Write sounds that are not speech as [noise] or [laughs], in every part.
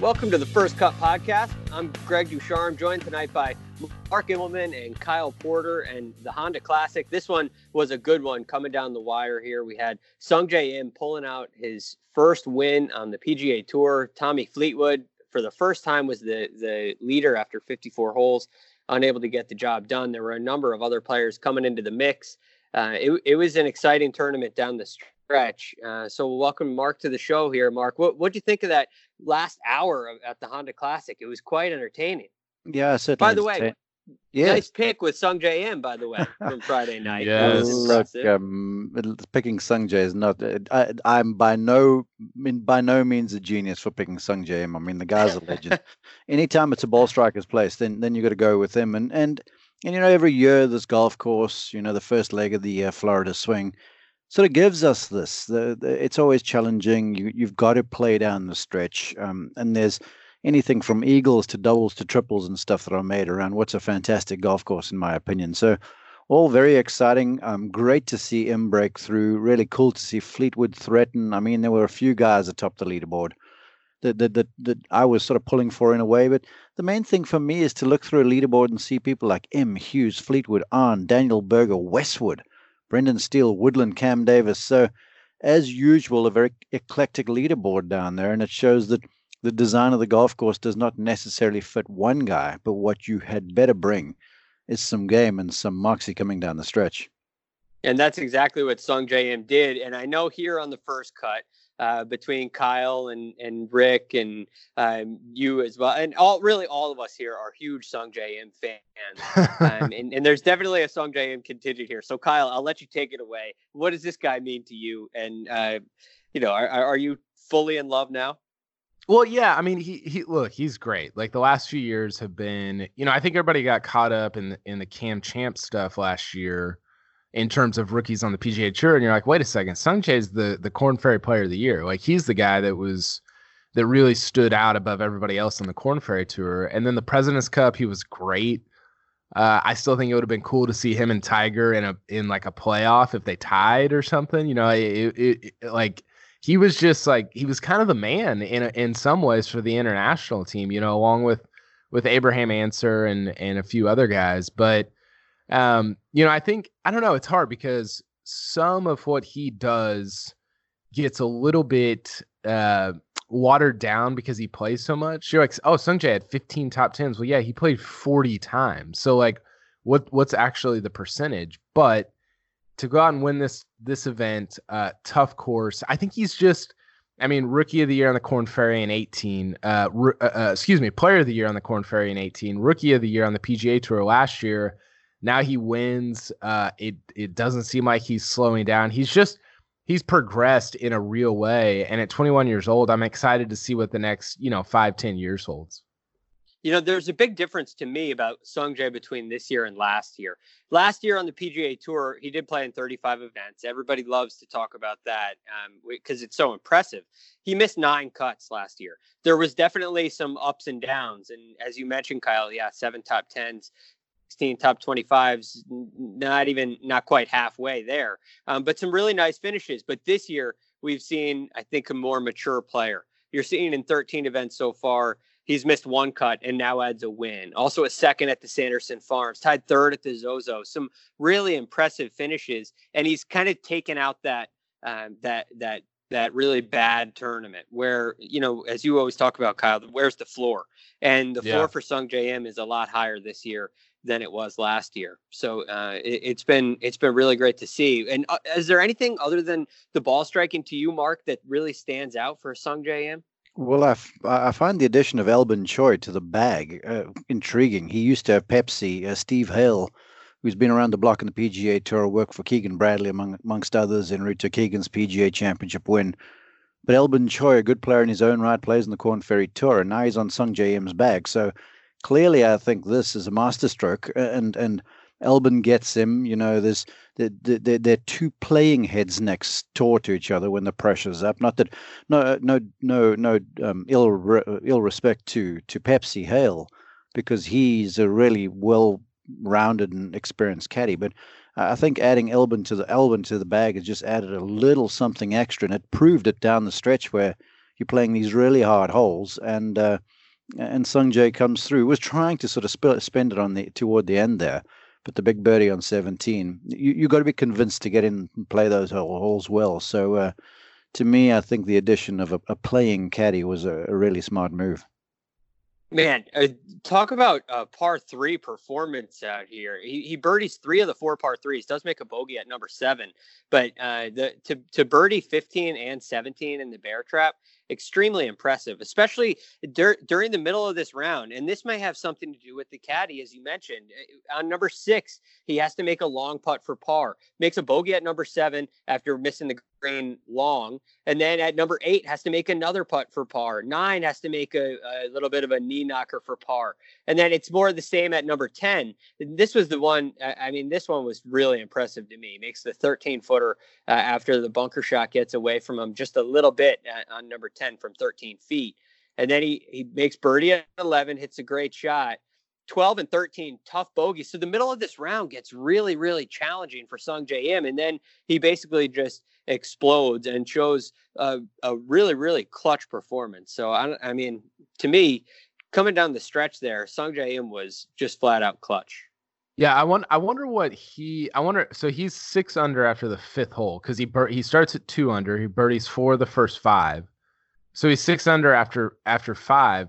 Welcome to the First Cut Podcast. I'm Greg Ducharme, joined tonight by Mark Immelman and Kyle Porter and the Honda Classic. This one was a good one coming down the wire here. We had Sungjae Im pulling out his first win on the PGA Tour. Tommy Fleetwood, for the first time, was the, the leader after 54 holes, unable to get the job done. There were a number of other players coming into the mix. Uh, it, it was an exciting tournament down the stretch. Uh, so welcome Mark to the show here. Mark, what what do you think of that last hour of, at the Honda Classic? It was quite entertaining. Yeah, certainly. By the way, yes. nice pick with Sungjae Im. By the way, [laughs] from Friday night. Yes. Look, um, picking Sungjae is not. I, I'm by no, mean, by no means a genius for picking Sungjae. I mean, the guy's a legend. [laughs] Anytime it's a ball striker's place, then then you got to go with him. And and and you know, every year this golf course, you know, the first leg of the uh, Florida swing, sort of gives us this. The, the, it's always challenging. You, you've got to play down the stretch. Um, and there's anything from eagles to doubles to triples and stuff that are made around what's a fantastic golf course, in my opinion. So, all very exciting. Um, great to see him break through. Really cool to see Fleetwood threaten. I mean, there were a few guys atop the leaderboard that, that, that, that I was sort of pulling for in a way. But the main thing for me is to look through a leaderboard and see people like Im, Hughes, Fleetwood, An, Daniel Berger, Westwood Brendan Steele, Woodland, Cam Davis. So, as usual, a very eclectic leaderboard down there, and it shows that the design of the golf course does not necessarily fit one guy, but what you had better bring is some game and some moxie coming down the stretch. And that's exactly what Sungjae Im did. And I know here on the first cut, uh, between Kyle and and Rick and um, you as well, and all really all of us here are huge Sungjae Im fans, [laughs] um, and, and there's definitely a Sungjae Im contingent here. So Kyle, I'll let you take it away. What does this guy mean to you? And uh, you know, are, are you fully in love now? Well, yeah, I mean, he he look, he's great. Like the last few years have been, you know, I think everybody got caught up in in the Cam Champ stuff last year in terms of rookies on the PGA Tour, and you're like, wait a second, Sungjae is the the Korn Ferry Player of the Year. Like he's the guy that was that really stood out above everybody else on the Korn Ferry Tour. And then the President's Cup, he was great. Uh, I still think it would have been cool to see him and Tiger in a in like a playoff if they tied or something. You know, it, it, it, like he was just like he was kind of the man in in some ways for the international team. You know, along with with Abraham Ancer and and a few other guys, but um, you know, I think I don't know. It's hard because some of what he does gets a little bit uh, watered down because he plays so much. You're like, oh, Sungjae had 15 top tens. Well, yeah, he played 40 times. So like, what what's actually the percentage? But to go out and win this this event, uh, tough course. I think he's just. I mean, rookie of the year on the Korn Ferry in 18. Uh, uh, uh, excuse me, player of the year on the Korn Ferry in 18. Rookie of the year on the PGA Tour last year now he wins. Uh, it it doesn't seem like he's slowing down. He's just he's progressed in a real way. And at 21 years old, I'm excited to see what the next you know five ten years holds. You know, there's a big difference to me about Sungjae between this year and last year. Last year on the PGA Tour, he did play in 35 events. Everybody loves to talk about that because um, it's so impressive. He missed nine cuts last year. There was definitely some ups and downs, and as you mentioned, Kyle, yeah, seven top tens. 16 top 25s, not even not quite halfway there. Um, but some really nice finishes. But this year we've seen, I think, a more mature player. You're seeing in 13 events so far. He's missed one cut and now adds a win. Also a second at the Sanderson Farms, tied third at the Zozo. Some really impressive finishes, and he's kind of taken out that um, that that that really bad tournament where you know as you always talk about Kyle, where's the floor? And the yeah. floor for Sungjae Im is a lot higher this year than it was last year. So uh, it, has been it's been really great to see. And uh, is there anything other than the ball striking to you, Mark, that really stands out for Sungjae Im? Well, I, f- I find the addition of Albin Choi to the bag uh, intriguing. He used to have Pepsi. Uh, Steve Hale, who's been around the block in the PGA Tour, worked for Keegan Bradley among amongst others en route to Keegan's PGA Championship win. But Albin Choi, a good player in his own right, plays in the Korn Ferry Tour, and now he's on Sungjae Im's bag. So clearly, I think this is a masterstroke, and and Albin gets him. You know, there's they're, they're two playing heads next door to each other when the pressure's up. Not that no no no no um, ill ill respect to to Pepsi Hale because he's a really well rounded and experienced caddy, but I think adding Albin to the Albin to the bag has just added a little something extra, and it proved it down the stretch where you're playing these really hard holes, and uh, and Sung Jae comes through. Was trying to sort of sp- spend it on the toward the end there, but the big birdie on 17, you you got to be convinced to get in and play those holes well. So uh, to me, I think the addition of a, a playing caddy was a, a really smart move. Man, uh, talk about uh, par three performance out here. He, he birdies three of the four par threes. Does make a bogey at number seven, but uh, the to to birdie fifteen and seventeen in the bear trap extremely impressive, especially dur- during the middle of this round. And this may have something to do with the caddy, as you mentioned. Uh, on number six, he has to make a long putt for par, makes a bogey at number seven after missing the green long. And then at number eight, has to make another putt for par. Nine has to make a, a little bit of a knee knocker for par. And then it's more the same at number 10. This was the one, I mean, this one was really impressive to me. Makes the 13 footer uh, after the bunker shot gets away from him just a little bit uh, on number 10 from 13 feet. And then he, he makes birdie at 11, hits a great shot. 12 and 13, tough bogeys. So the middle of this round gets really, really challenging for Sungjae Im. And then he basically just explodes and shows a, a really, really clutch performance. So, I, I mean, to me, coming down the stretch there, Sungjae Im was just flat out clutch. Yeah, I want. I wonder what he. I wonder. So he's six under after the fifth hole because he bur- he starts at two under. He birdies four the first five, so he's six under after after five.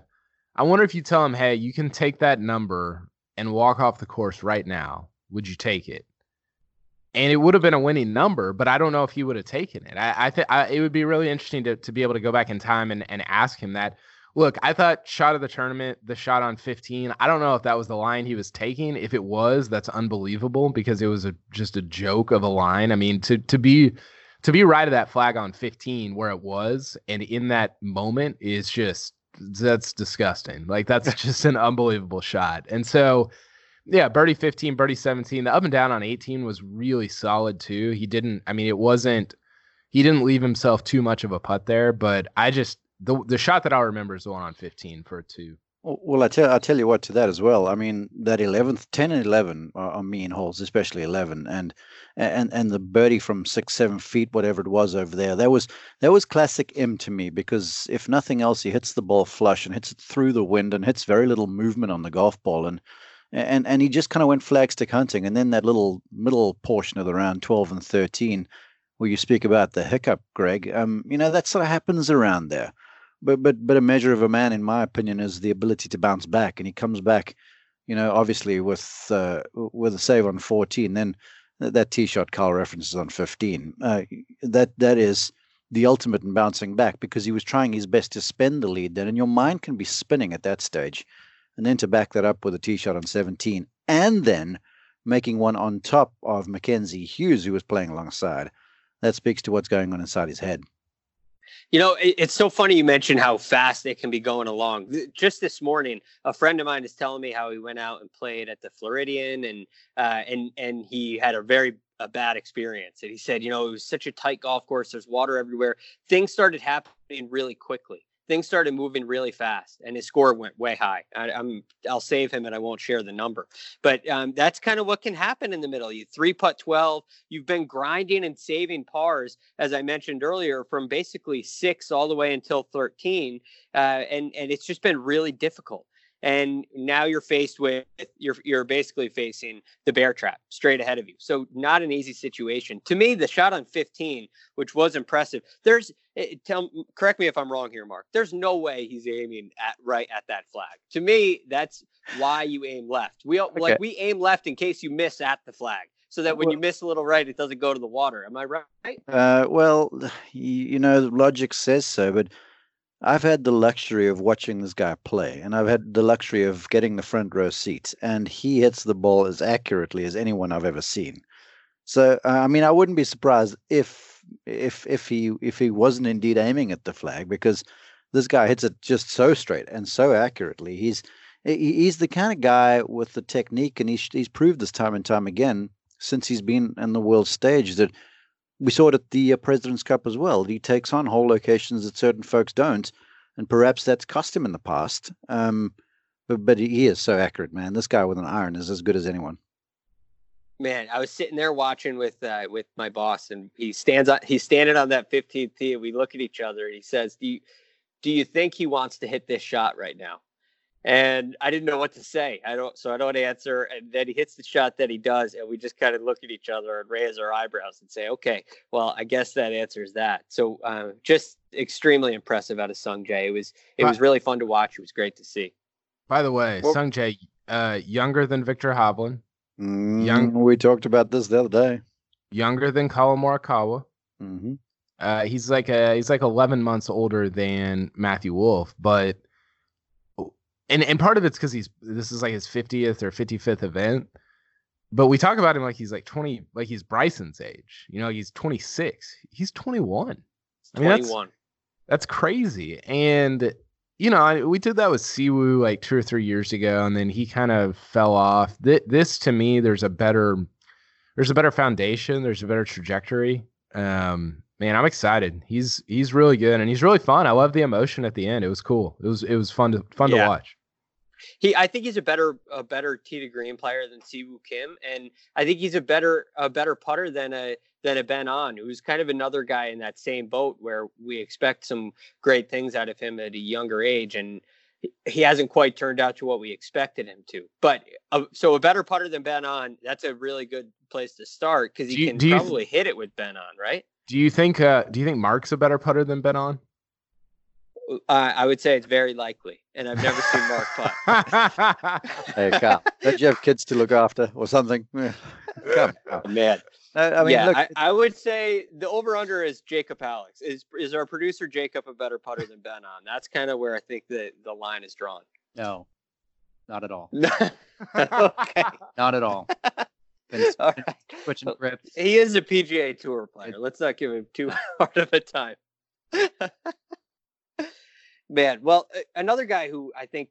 I wonder if you tell him, hey, you can take that number and walk off the course right now. Would you take it? And it would have been a winning number, but I don't know if he would have taken it. I, I think it would be really interesting to, to be able to go back in time and, and ask him that look, I thought shot of the tournament, the shot on 15. I don't know if that was the line he was taking. If it was, that's unbelievable because it was a, just a joke of a line. I mean, to to be to be right of that flag on 15 where it was and in that moment is just that's disgusting. Like that's [laughs] just an unbelievable shot. And so yeah, birdie 15, birdie 17. The up and down on 18 was really solid too. He didn't I mean it wasn't he didn't leave himself too much of a putt there, but I just the the shot that I remember is the one on 15 for a two. Well, I tell I tell you what to that as well. I mean that 11th, 10 and 11 are, are mean holes, especially 11, and and and the birdie from six, seven feet, whatever it was over there. That was that was classic Im to me because if nothing else, he hits the ball flush and hits it through the wind and hits very little movement on the golf ball, and and and he just kind of went flagstick hunting. And then that little middle portion of the round, 12 and 13, where you speak about the hiccup, Greg. Um, you know that sort of happens around there but but but a measure of a man, in my opinion, is the ability to bounce back, and he comes back, you know, obviously with uh, with a save on 14. Then that tee shot Carl references on 15. Uh, that that is the ultimate in bouncing back because he was trying his best to spend the lead then, and your mind can be spinning at that stage, and then to back that up with a tee shot on 17, and then making one on top of Mackenzie Hughes, who was playing alongside. That speaks to what's going on inside his head. You know, it, it's so funny you mentioned how fast they can be going along. Just this morning, a friend of mine is telling me how he went out and played at the Floridian, and uh, and and he had a very a bad experience. And he said, you know, it was such a tight golf course. There's water everywhere. Things started happening really quickly things started moving really fast and his score went way high. I, am I'll save him and I won't share the number, but um, that's kind of what can happen in the middle. You three putt 12, you've been grinding and saving pars, as I mentioned earlier, from basically six all the way until 13. Uh, and, and it's just been really difficult and now you're faced with you're you're basically facing the bear trap straight ahead of you. So not an easy situation. To me, the shot on 15, which was impressive. There's eh, tell correct me if I'm wrong here, Mark. There's no way he's aiming at right at that flag. To me, that's why you aim left. We okay. like we aim left in case you miss at the flag. So that when well, you miss a little right, it doesn't go to the water. Am I right? Uh, well, you, you know, logic says so, but I've had the luxury of watching this guy play, and I've had the luxury of getting the front row seats, and he hits the ball as accurately as anyone I've ever seen. So, uh, I mean, I wouldn't be surprised if if if he if he wasn't indeed aiming at the flag, because this guy hits it just so straight and so accurately. He's he's the kind of guy with the technique, and he's he's proved this time and time again since he's been in the world stage that we saw it at the uh, President's Cup as well. He takes on whole locations that certain folks don't, and perhaps that's cost him in the past. Um, but but he is so accurate, man. This guy with an iron is as good as anyone. Man, I was sitting there watching with uh, with my boss, and he stands on he's standing on that 15th tee, and we look at each other, and he says, "Do you do you think he wants to hit this shot right now?" And I didn't know what to say. I don't, so I don't answer. And then he hits the shot that he does, and we just kind of look at each other and raise our eyebrows and say, "Okay, well, I guess that answers that." So, uh, just extremely impressive out of Sung Jae. It was, it was really fun to watch. It was great to see. By the way, well, Sung Jae, uh, younger than Viktor Hovland. Mm, Young. We talked about this the other day. Younger than Collin Morikawa. Mm-hmm. Uh, he's like a he's like 11 months older than Matthew Wolff, but and and part of it's because he's this is like his 50th or 55th event but we talk about him like he's like 20 like he's bryson's age you know he's 26 he's 21 I mean, 21 that's, that's crazy. And you know I, we did that with siwoo like two or three years ago and then he kind of fell off. Th- this to me there's a better there's a better foundation there's a better trajectory. Um man i'm excited. He's he's really good and he's really fun. I love the emotion at the end. It was cool. It was it was fun to fun yeah. to watch he I think he's a better a better tee to green player than Si Woo Kim, and I think he's a better a better putter than a than a Ben An, who's kind of another guy in that same boat where we expect some great things out of him at a younger age, and he hasn't quite turned out to what we expected him to. But uh, so a better putter than Ben An, that's a really good place to start because he you, can probably th- hit it with Ben An, right? Do you think uh, do you think Mark's a better putter than Ben An? Uh, I would say it's very likely, and I've never seen Mark putt. hey, Kyle, don't you have kids to look after or something? Come, man. I mean, yeah, look, I, I, would say the over under is Jacob Alex. Is is our producer Jacob a better putter than Ben An? That's kind of where I think the the line is drawn. No, not at all. [laughs] okay. [laughs] Not at all. Been, [laughs] all right. Switching grips. He is a PGA Tour player. Let's not give him too hard of a time. Man, well, another guy who I think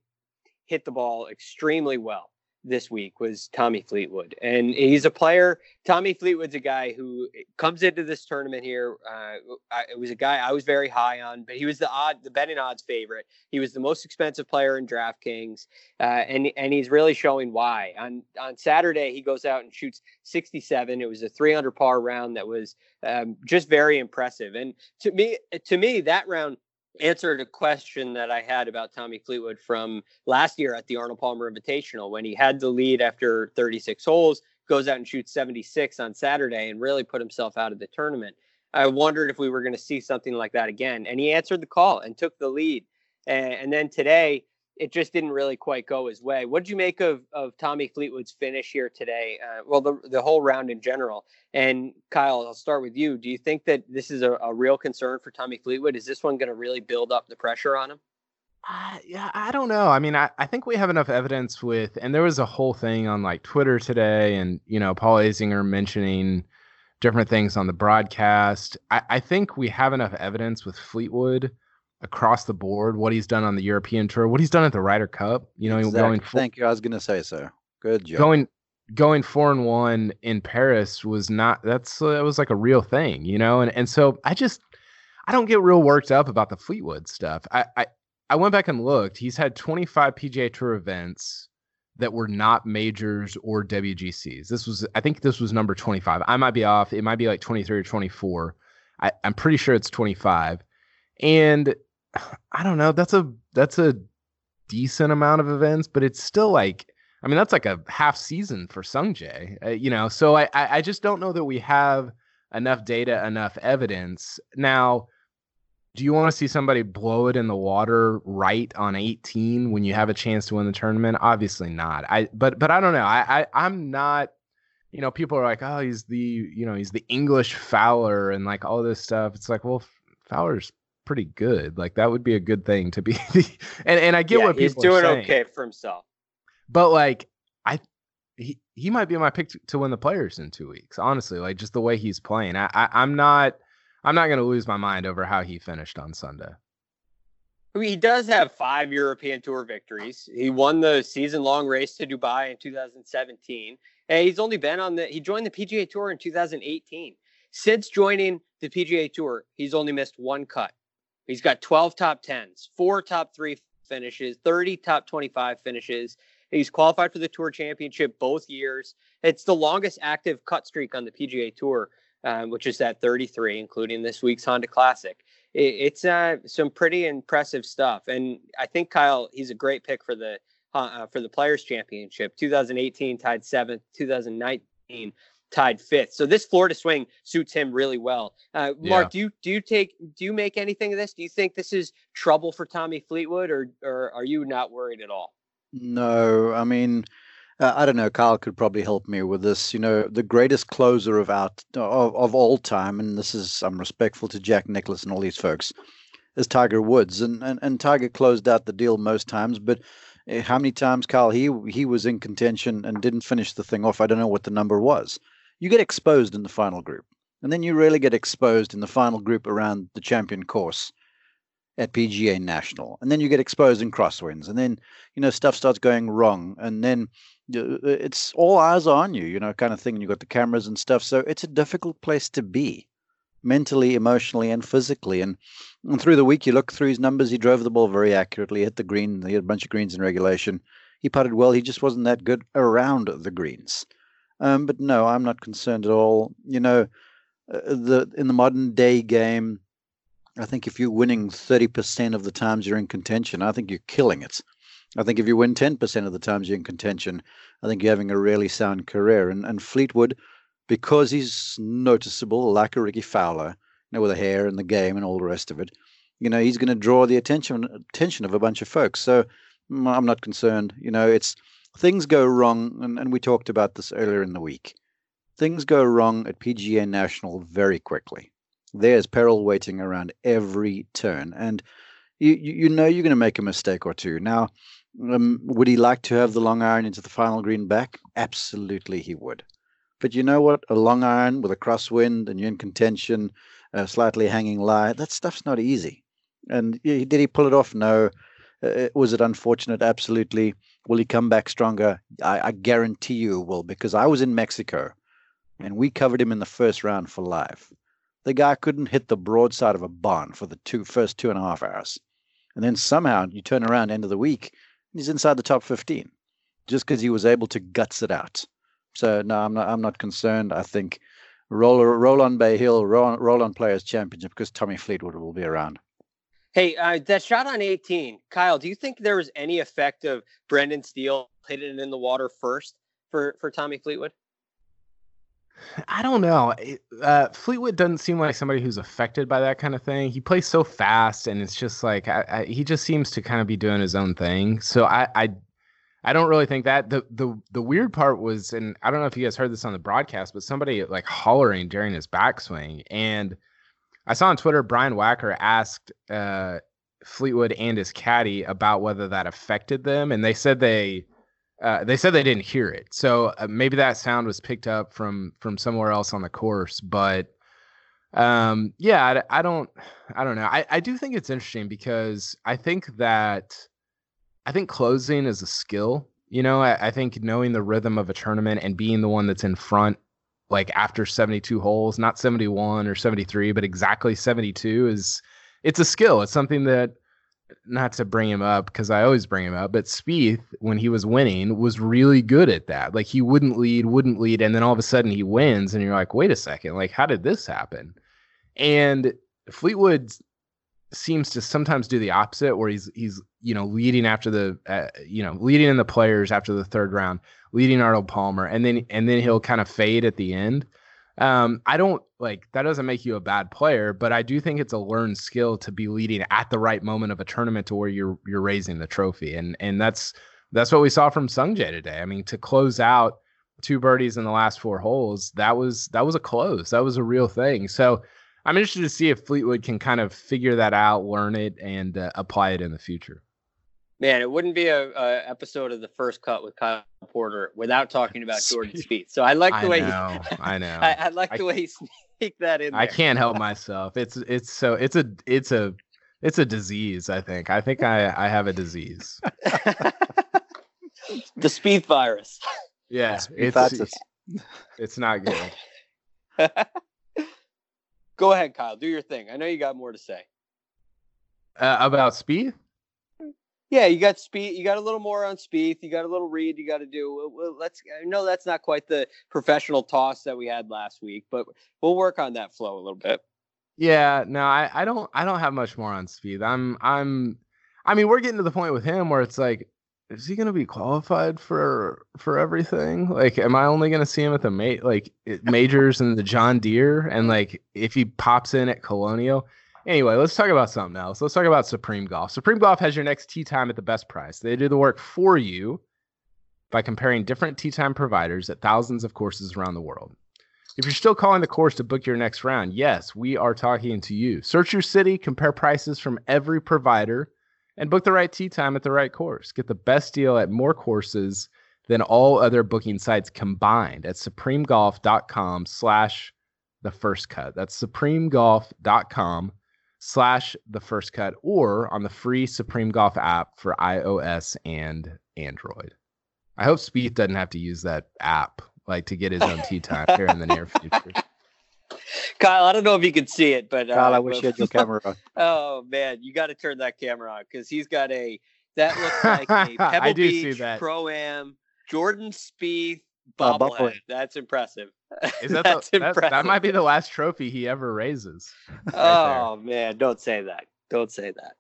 hit the ball extremely well this week was Tommy Fleetwood, and he's a player. Tommy Fleetwood's a guy who eh, comes into this tournament here. Uh, I, it was a guy I was very high on, but he was the odd, the betting odds favorite. He was the most expensive player in DraftKings, uh, and and he's really showing why. On on Saturday, he goes out and shoots 67. It was a 300 par round that was um, just very impressive. And to me, to me, that round answered a question that I had about Tommy Fleetwood from last year at the Arnold Palmer Invitational when he had the lead after 36 holes, goes out and shoots 76 on Saturday and really put himself out of the tournament. I wondered if we were going to see something like that again. And he answered the call and took the lead. And, and then today, it just didn't really quite go his way. What did you make of of Tommy Fleetwood's finish here today? Uh, well, the the whole round in general. And Kyle, I'll start with you. Do you think that this is a, a real concern for Tommy Fleetwood? Is this one going to really build up the pressure on him? Uh, yeah, I don't know. I mean, I, I think we have enough evidence with, and there was a whole thing on like Twitter today, and you know, Paul Azinger mentioning different things on the broadcast. I, I think we have enough evidence with Fleetwood across the board what he's done on the European tour, what he's done at the Ryder Cup. You know, exactly. going. For, Thank you. I was going to say so. Good job. Going going four and one in Paris was not. That's uh, that was like a real thing, you know. And and so I just I don't get real worked up about the Fleetwood stuff. I I, I went back and looked. He's had 25 PGA Tour events that were not majors or WGCs. This was I think this was number 25. I might be off. It might be like 23 or 24. I, I'm pretty sure it's 25. And I don't know. That's a that's a decent amount of events, but it's still like I mean that's like a half season for Sungjae, uh, you know. So I I just don't know that we have enough data, enough evidence. Now, do you want to see somebody blow it in the water right on 18 when you have a chance to win the tournament? Obviously not. I but but I don't know. I, I I'm not. You know, people are like, oh, he's the you know he's the English Fowler and like all this stuff. It's like, well, Fowler's pretty good. Like that would be a good thing to be. [laughs] and and I get yeah, what he's people doing are saying, okay for himself. but like I he he might be my pick to, to win the players in two weeks. Honestly, like just the way he's playing, I, I I'm not I'm not going to lose my mind over how he finished on Sunday. I mean, he does have five European Tour victories. He won the season-long race to Dubai in 2017. And he's only been on the. He joined the PGA Tour in 2018. Since joining the PGA Tour, he's only missed one cut. He's got 12 top tens, four top three finishes, 30 top 25 finishes. He's qualified for the Tour Championship both years. It's the longest active cut streak on the PGA Tour, um, which is at 33, including this week's Honda Classic. It, it's uh, some pretty impressive stuff, and I think Kyle he's a great pick for the uh, for the Players Championship. 2018 tied seventh, 2019 tied fifth. So this Florida swing suits him really well. Uh, Mark, Yeah. do you do you take do you make anything of this? Do you think this is trouble for Tommy Fleetwood, or or are you not worried at all? No, I mean, uh, I don't know. Kyle could probably help me with this. You know, the greatest closer of out of, of all time, and this is I'm respectful to Jack Nicklaus and all these folks, is Tiger Woods, and and, and Tiger closed out the deal most times, but. eh, How many times, Kyle? He he was in contention and didn't finish the thing off. I don't know what the number was. You get exposed in the final group, and then you really get exposed in the final group around the champion course at PGA National, and then you get exposed in crosswinds, and then you know stuff starts going wrong and then it's all eyes on you you know kind of thing and you've got the cameras and stuff so it's a difficult place to be mentally emotionally and physically and, and through the week you look through his numbers he drove the ball very accurately hit the green he had a bunch of greens in regulation he putted well he just wasn't that good around the greens um, but no i'm not concerned at all you know uh, the in the modern day game i think if you're winning 30% of the times you're in contention i think you're killing it I think if you win 10% of the times you're in contention, I think you're having a really sound career. And, and Fleetwood, because he's noticeable, like a Rickie Fowler, you know, with the hair and the game and all the rest of it, you know, he's going to draw the attention attention of a bunch of folks. So mm, I'm not concerned. You know, it's things go wrong, and, and we talked about this earlier in the week. Things go wrong at PGA National very quickly. There's peril waiting around every turn, and you you, know you're going to make a mistake or two. Now, um, would he like to have the long iron into the final green back? Absolutely, he would. But you know what? A long iron with a crosswind and you're in contention, slightly hanging lie, that stuff's not easy. And did he pull it off? No. Uh, was it unfortunate? Absolutely. Will he come back stronger? I, I guarantee you will, because I was in Mexico and we covered him in the first round for life. The guy couldn't hit the broadside of a barn for the two first two and a half hours. And then somehow you turn around end of the week and he's inside the top 15 just because he was able to guts it out. So no, I'm not. I'm not concerned. I think roll roll on Bay Hill, roll, roll on Players Championship because Tommy Fleetwood will be around. Hey, uh, that shot on 18, Kyle. Do you think there was any effect of Brendan Steele hitting it in the water first for for Tommy Fleetwood? I don't know. Uh, Fleetwood doesn't seem like somebody who's affected by that kind of thing. He plays so fast, and it's just like I, I, he just seems to kind of be doing his own thing. So I, I, I don't really think that. the the The weird part was, and I don't know if you guys heard this on the broadcast, but somebody like hollering during his backswing, and I saw on Twitter Brian Wacker asked uh, Fleetwood and his caddy about whether that affected them, and they said they uh, they said they didn't hear it. So uh, maybe that sound was picked up from from somewhere else on the course. But um, yeah, I, I don't I don't know. I, I do think it's interesting because I think that I think closing is a skill. You know, I, I think knowing the rhythm of a tournament and being the one that's in front, like after 72 holes, not 71 or 73, but exactly 72 is it's a skill. It's something that not to bring him up because I always bring him up, but Spieth, when he was winning, was really good at that. Like he wouldn't lead, wouldn't lead, and then all of a sudden he wins, and you're like, wait a second, like how did this happen? And Fleetwood seems to sometimes do the opposite, where he's he's you know leading after the uh, you know leading in the players after the third round, leading Arnold Palmer, and then and then he'll kind of fade at the end. Um, I don't like that doesn't make you a bad player, but I do think it's a learned skill to be leading at the right moment of a tournament to where you're you're raising the trophy. And and that's that's what we saw from Sungjae today. I mean, to close out two birdies in the last four holes, that was that was a close. That was a real thing. So I'm interested to see if Fleetwood can kind of figure that out, learn it, and uh, apply it in the future. Man, it wouldn't be a, a, episode of the first cut with Kyle Porter without talking about Jordan Spieth. So I like the I way know, he, [laughs] I know. I, I like I- the way he sneak that in. I can't help [laughs] myself. It's it's so it's a it's a it's a disease. I think. I think I I have a disease. the Spieth virus. Yeah, Spieth it's virus. it's not good. [laughs] Go ahead, Kyle. Do your thing. I know you got more to say. Uh, about Spieth. Yeah, you got Spieth. You got a little more on Spieth. You got a little read. You got to do. Well, let's. I know that's not quite the professional toss that we had last week, but we'll work on that flow a little bit. Yeah, no, I, I don't I don't have much more on Spieth. I'm I'm I mean, we're getting to the point with him where it's like, is he gonna be qualified for for everything? Like, am I only gonna see him at the ma- like [laughs] majors and the John Deere? And like if he pops in at Colonial. Anyway, let's talk about something else. Let's talk about Supreme Golf. Supreme Golf has your next tee time at the best price. They do the work for you by comparing different tee time providers at thousands of courses around the world. If you're still calling the course to book your next round, yes, we are talking to you. Search your city, compare prices from every provider, and book the right tee time at the right course. Get the best deal at more courses than all other booking sites combined at supremegolf.com slash the first cut. That's supremegolf.com slash the first cut or on the free Supreme Golf app for iOS and Android. I hope Spieth doesn't have to use that app like to get his own tee time here in the near [laughs] future. Kyle, I don't know if you can see it, but uh, Kyle, I wish but- you had your [laughs] camera on. Oh man, you got to turn that camera on because he's got a that looks like a [laughs] Pebble do Beach. Pro Am Jordan Spieth Uh, bobblehead. bobblehead. That's impressive. [laughs] Is that That's the, impressive. that might be the last trophy he ever raises. [laughs] right there. oh man, don't say that. Don't say that.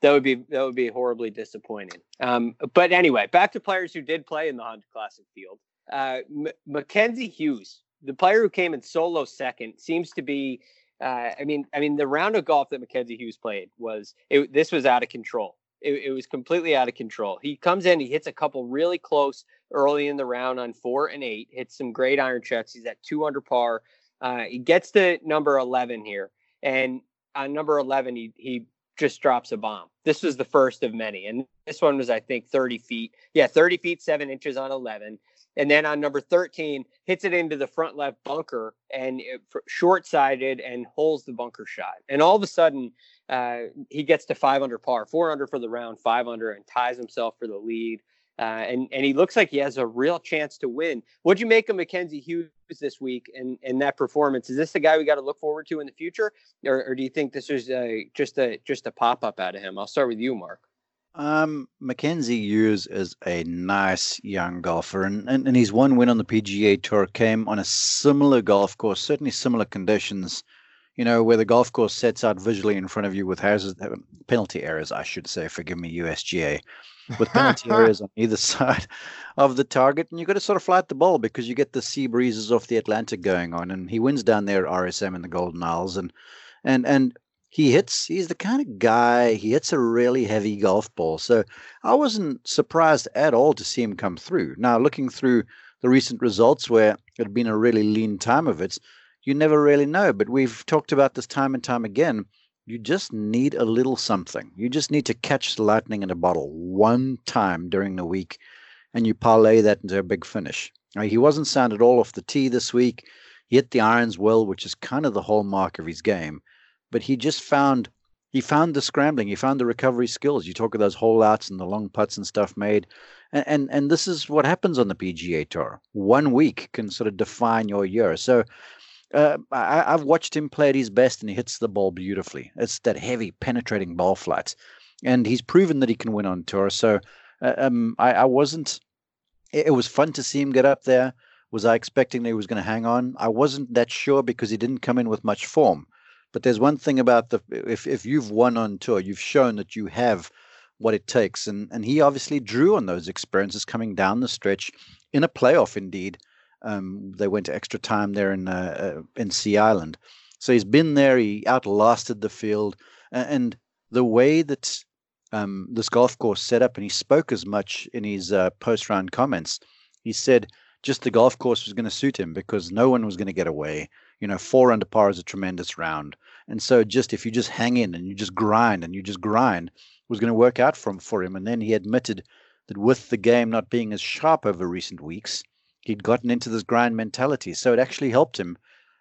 That would be that would be horribly disappointing. Um, but anyway, back to players who did play in the Honda Classic field. Uh, M- Mackenzie Hughes, the player who came in solo second, seems to be. Uh, I mean, I mean, the round of golf that Mackenzie Hughes played was it, this was out of control. It, it was completely out of control. He comes in, he hits a couple really close early in the round on four and eight, hits some great iron checks. He's at two under par. Uh, he gets to number eleven here, and on number 11 he he just drops a bomb. This was the first of many and this one was i think 30 feet. Yeah 30 feet 7 inches on 11 and then on number 13 hits it into the front left bunker and short sided and holes the bunker shot. And all of a sudden uh, he gets to five under par four under for the round five under and ties himself for the lead uh, and and he looks like he has a real chance to win. What'd you make of Mackenzie Hughes this week and and that performance? Is this the guy we got to look forward to in the future, or, or do you think this was a, just a just a pop up out of him? I'll start with you, Mark. Um, Mackenzie Hughes is a nice young golfer, and, and, and his one win on the PGA Tour came on a similar golf course, certainly similar conditions. You know, where the golf course sets out visually in front of you with houses, uh, penalty areas, I should say. Forgive me, USGA, with penalty [laughs] areas on either [laughs] side of the target, and you've got to sort of flight the ball because you get the sea breezes off the Atlantic going on. And he wins down there at RSM in the Golden Isles, and and and he hits he's the kind of guy he hits a really heavy golf ball so i wasn't surprised at all to see him come through now looking through the recent results where it had been a really lean time of it you never really know but we've talked about this time and time again you just need a little something you just need to catch the lightning in a bottle one time during the week and you parlay that into a big finish now, he wasn't sound at all off the tee this week he hit the irons well which is kind of the hallmark of his game but he just found he found the scrambling, he found the recovery skills. You talk of those hole outs and the long putts and stuff made, and and, and this is what happens on the PGA Tour. One week can sort of define your year. So. Uh, I, I've watched him play at his best, and he hits the ball beautifully. It's that heavy, penetrating ball flight, and he's proven that he can win on tour. So, uh, um, I, I wasn't. It, it was fun to see him get up there. Was I expecting that he was going to hang on? I wasn't that sure because he didn't come in with much form. But there's one thing about the if if you've won on tour, you've shown that you have what it takes, and and he obviously drew on those experiences coming down the stretch in a playoff. Indeed, um, they went to extra time there in uh, uh, in Sea Island, so he's been there. He outlasted the field, and, the way that um, this golf course set up, and he spoke as much in his uh, post round comments. He said just the golf course was going to suit him because no one was going to get away. You know, four under par is a tremendous round. And so just if you just hang in and you just grind and you just grind was going to work out from for him. And then he admitted that with the game not being as sharp over recent weeks, he'd gotten into this grind mentality. So it actually helped him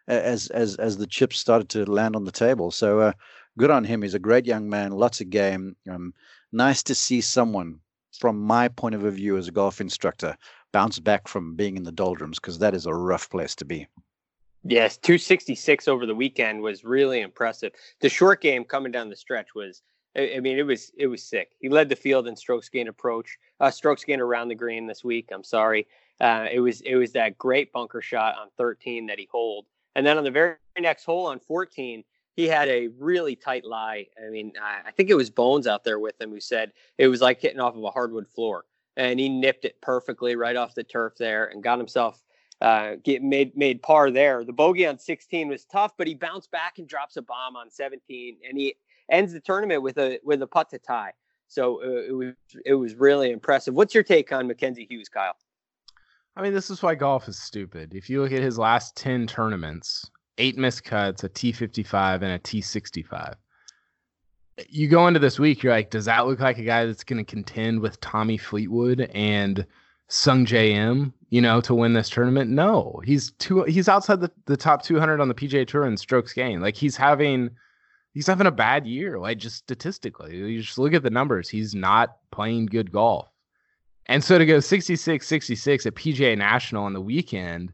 as as as the chips started to land on the table. So uh, good on him. He's a great young man, lots of game. Um, nice to see someone from my point of view as a golf instructor bounce back from being in the doldrums because that is a rough place to be. Yes, 266 over the weekend was really impressive. The short game coming down the stretch was I mean, it was it was sick. He led the field in strokes gain approach, uh, strokes gain around the green this week. I'm sorry. Uh, it was it was that great bunker shot on 13 that he holed, and then on the very next hole on 14, he had a really tight lie. I mean, I, think it was Bones out there with him who said it was like hitting off of a hardwood floor, and he nipped it perfectly right off the turf there and got himself uh, get made made par there. The bogey on 16 was tough, but he bounced back and drops a bomb on 17, and he ends the tournament with a with a putt to tie. So uh, it was it was really impressive. What's your take on Mackenzie Hughes, Kyle? I mean, this is why golf is stupid. If you look at his last 10 tournaments, eight missed cuts, a T55 and a T65. You go into this week, you're like, does that look like a guy that's going to contend with Tommy Fleetwood and Sungjae Im, you know, to win this tournament? No, he's two. He's outside the, the top 200 on the PGA Tour in strokes gained. Like he's having he's having a bad year, like just statistically. You just look at the numbers. He's not playing good golf. And so to go 66 66 at PGA National on the weekend,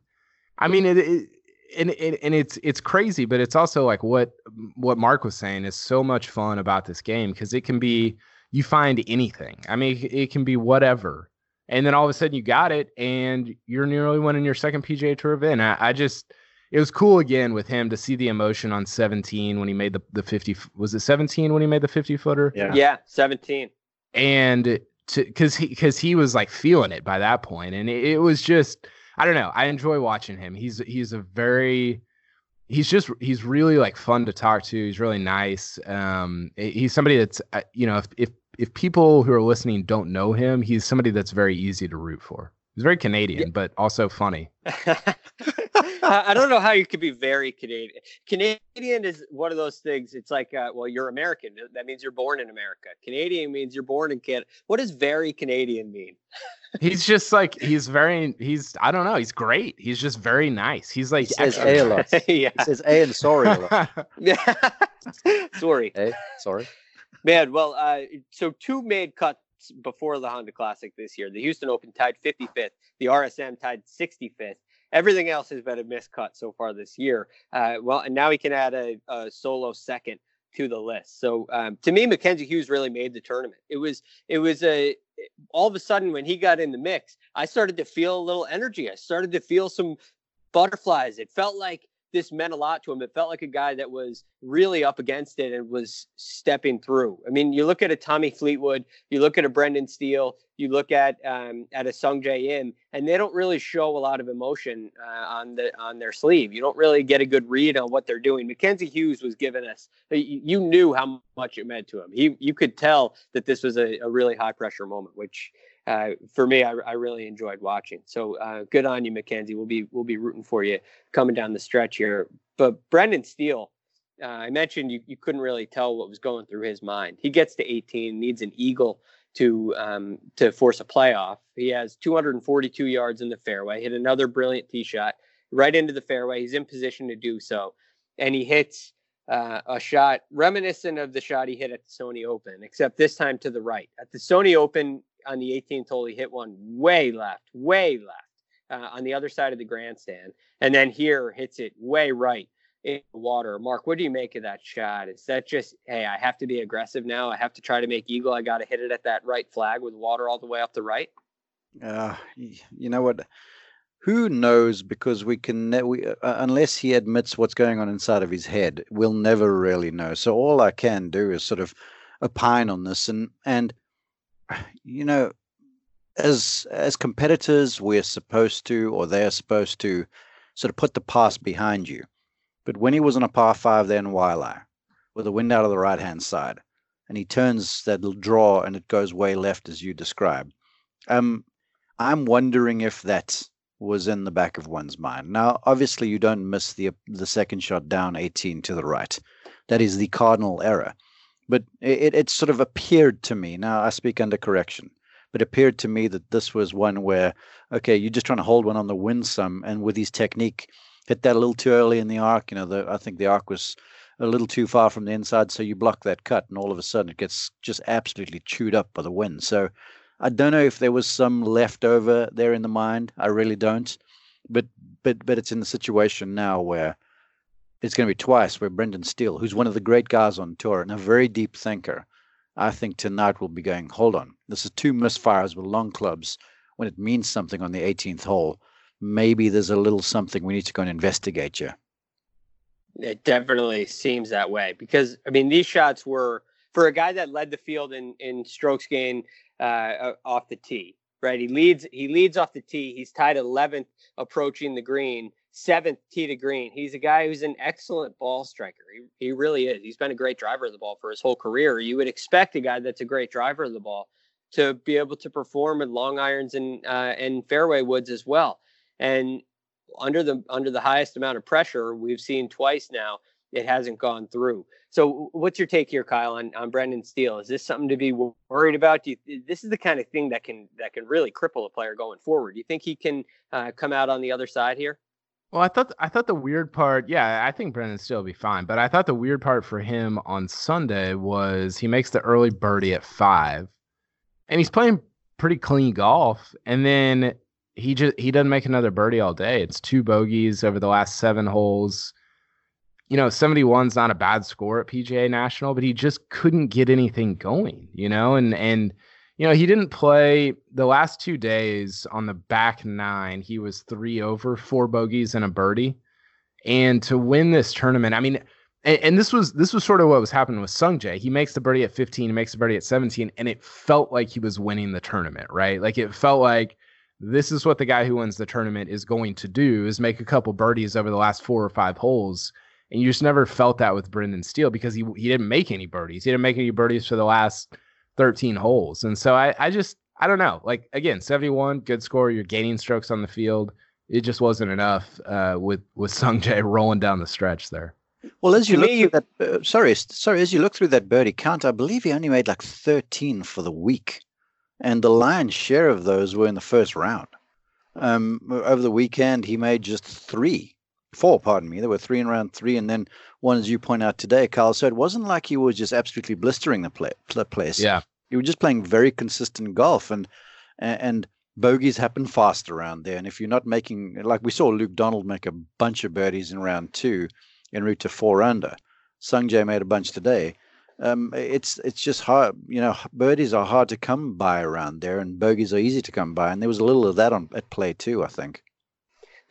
I mean, it, it and, and, and it's it's crazy, but it's also like what what Mark was saying is so much fun about this game because it can be you find anything. I mean, it can be whatever, and then all of a sudden you got it, and you're nearly winning your second PGA Tour event. I, I just it was cool again with him to see the emotion on 17 when he made the, the 50 was it 17 when he made the 50 footer yeah yeah 17 and to because he because he was like feeling it by that point and it, it, was just i don't know i enjoy watching him. He's he's a very he's just he's really like fun to talk to. He's really nice. Um he's somebody that's uh, you know if if if people who are listening don't know him he's somebody that's very easy to root for. He's very canadian yeah. but also funny [laughs] I don't know how you could be very Canadian. Canadian is one of those things. It's like, uh, well, you're American. That means you're born in America. Canadian means you're born in Canada. What does very Canadian mean? [laughs] he's just like he's very he's I don't know. He's great. He's just very nice. He's like he says a lot. [laughs] yeah. He says a and sorry a lot. [laughs] yeah. sorry. A sorry. Man, well, uh, so two made cuts before the Honda Classic this year. The Houston Open tied 55th. The RSM tied 65th. Everything else has been a miscut so far this year. Uh, well, and now he can add a, a solo second to the list. So um, to me, Mackenzie Hughes really made the tournament. It was it was a all of a sudden when he got in the mix, I started to feel a little energy. I started to feel some butterflies. It felt like this meant a lot to him. It felt like a guy that was really up against it and was stepping through. I mean, you look at a Tommy Fleetwood, you look at a Brendan Steele, you look at um, at a Sungjae Im, and they don't really show a lot of emotion uh, on the on their sleeve. You don't really get a good read on what they're doing. Mackenzie Hughes was giving us. You knew how much it meant to him. He you could tell that this was a, a really high pressure moment, which uh, for me, I, I, really enjoyed watching. So uh, good on you, Mackenzie. We'll be we'll be rooting for you coming down the stretch here. But Brendan Steele, uh, I mentioned you, you couldn't really tell what was going through his mind. He gets to 18, needs an eagle to um, to force a playoff. He has 242 yards in the fairway. Hit another brilliant tee shot right into the fairway. He's in position to do so, and he hits. Uh, a shot reminiscent of the shot he hit at the Sony Open, except this time to the right. At the Sony Open, on the 18th hole, he hit one way left, way left uh, on the other side of the grandstand. And then here hits it way right in the water. Mark, what do you make of that shot? Is that just, hey, I have to be aggressive now? I have to try to make eagle. I got to hit it at that right flag with water all the way up the right? Uh, you know what? Who knows? Because we can, we, uh, unless he admits what's going on inside of his head, we'll never really know. So all I can do is sort of opine on this, and and you know, as as competitors, we're supposed to, or they're supposed to, sort of put the past behind you. But when he was on a par five there in Waialae, with the wind out of the right hand side, and he turns that draw and it goes way left as you described, um, I'm wondering if that was in the back of one's mind. Now, obviously, you don't miss the the second shot down 18 to the right. That is the cardinal error. But it, it sort of appeared to me. Now, I speak under correction. But appeared to me that this was one where, okay, you're just trying to hold one on the win some, and with his technique, hit that a little too early in the arc. You know, the, I think the arc was a little too far from the inside, so you block that cut, and all of a sudden it gets just absolutely chewed up by the wind. So I don't know if there was some leftover there in the mind. I really don't. But but but it's in the situation now where it's going to be twice where Brendan Steele, who's one of the great guys on tour and a very deep thinker, I think tonight will be going, hold on, this is two misfires with long clubs when it means something on the 18th hole. Maybe there's a little something we need to go and investigate here. It definitely seems that way because I mean these shots were for a guy that led the field in in strokes gained uh, off the tee. Right, he leads he leads off the tee. He's tied 11th approaching the green, seventh tee to green. He's a guy who's an excellent ball striker. He he really is. He's been a great driver of the ball for his whole career. You would expect a guy that's a great driver of the ball to be able to perform with long irons and uh, and fairway woods as well. And under the under the highest amount of pressure we've seen twice now it hasn't gone through so what's your take here kyle on, on brendan steele is this something to be worried about you, this is the kind of thing that can that can really cripple a player going forward do you think he can uh, come out on the other side here well, I thought I thought the weird part, yeah, I think Brendan Steele will be fine. But I thought the weird part for him on Sunday was he makes the early birdie at five, and he's playing pretty clean golf. And then he just he doesn't make another birdie all day. It's two bogeys over the last seven holes. You know, 71's not a bad score at PGA National, but he just couldn't get anything going, you know, and and you know, he didn't play the last two days on the back nine. He was three over, four bogeys and a birdie. And to win this tournament, I mean, and, and, this was this was sort of what was happening with Sungjae. He makes the birdie at 15, he makes the birdie at 17, and it felt like he was winning the tournament, right? Like it felt like this is what the guy who wins the tournament is going to do is make a couple birdies over the last four or five holes. And you just never felt that with Brendan Steele because he he didn't make any birdies. He didn't make any birdies for the last 13 holes. And so I, I just I don't know. Like again, 71, good score. You're gaining strokes on the field. It just wasn't enough uh, with with Sungjae rolling down the stretch there. Well, as you look through that, uh, sorry, sorry, as you look through that birdie count, I believe he only made like 13 for the week and the lion's share of those were in the first round. Um, over the weekend, he made just three, four, pardon me. There were three in round three, and then one, as you point out today, Carl. So it wasn't like he was just absolutely blistering the, play, place. Yeah, he was just playing very consistent golf, and and bogeys happen fast around there. And if you're not making, like we saw Luke Donald make a bunch of birdies in round two, en route to four under. Sungjae made a bunch today um, it's it's just hard. You know, birdies are hard to come by around there, and bogeys are easy to come by. And there was a little of that on at play too, I think.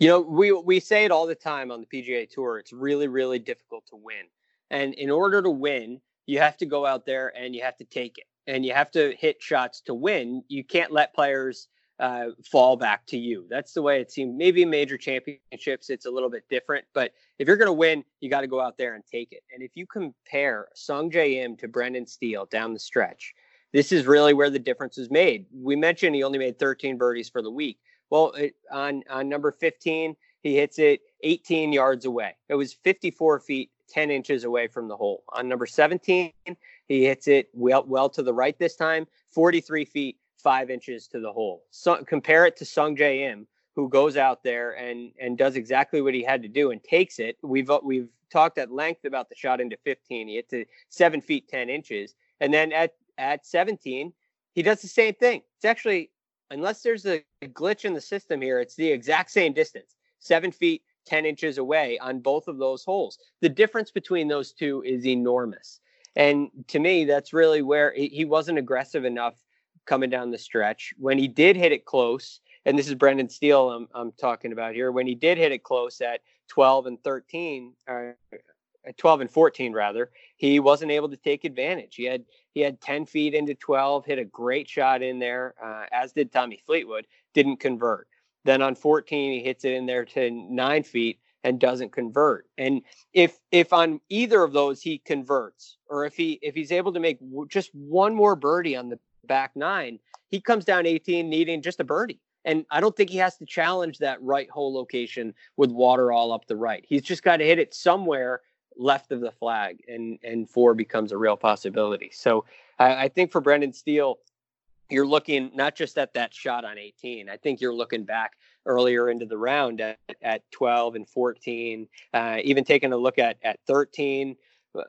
You know, we we say it all the time on the PGA Tour. It's really really difficult to win, and in order to win, you have to go out there and you have to take it, and you have to hit shots to win. You can't let players uh, fall back to you. That's the way it seemed. Maybe major championships, it's a little bit different. But if you're going to win, you got to go out there and take it. And if you compare Sungjae J M to Brendan Steele down the stretch, this is really where the difference is made. We mentioned he only made 13 birdies for the week. Well, it, on on number 15, he hits it 18 yards away. It was 54 feet 10 inches away from the hole. On number 17, he hits it well well to the right this time, 43 feet five inches to the hole. So, compare it to Sungjae Im, who goes out there and and does exactly what he had to do and takes it. We've uh, we've talked at length about the shot into 15. He hits it seven feet 10 inches, and then at at 17, he does the same thing. It's actually unless there's a glitch in the system here, it's the exact same distance, seven feet 10 inches away on both of those holes. The difference between those two is enormous. And to me, that's really where he wasn't aggressive enough coming down the stretch. When he did hit it close, and this is Brendan Steele I'm, I'm talking about here, when he did hit it close at 12 and 13, or uh, 12 and 14 rather, he wasn't able to take advantage. He had he had 10 feet into 12, hit a great shot in there, uh, as did Tommy Fleetwood, didn't convert. Then on 14, he hits it in there to nine feet and doesn't convert. And if if on either of those he converts, or if he if he's able to make just one more birdie on the back nine, he comes down 18 needing just a birdie. And I don't think he has to challenge that right hole location with water all up the right. He's just got to hit it somewhere left of the flag, and and four becomes a real possibility. So I, I think for Brendan Steele, you're looking not just at that shot on 18. I think you're looking back earlier into the round at, at 12 and 14, uh, even taking a look at at 13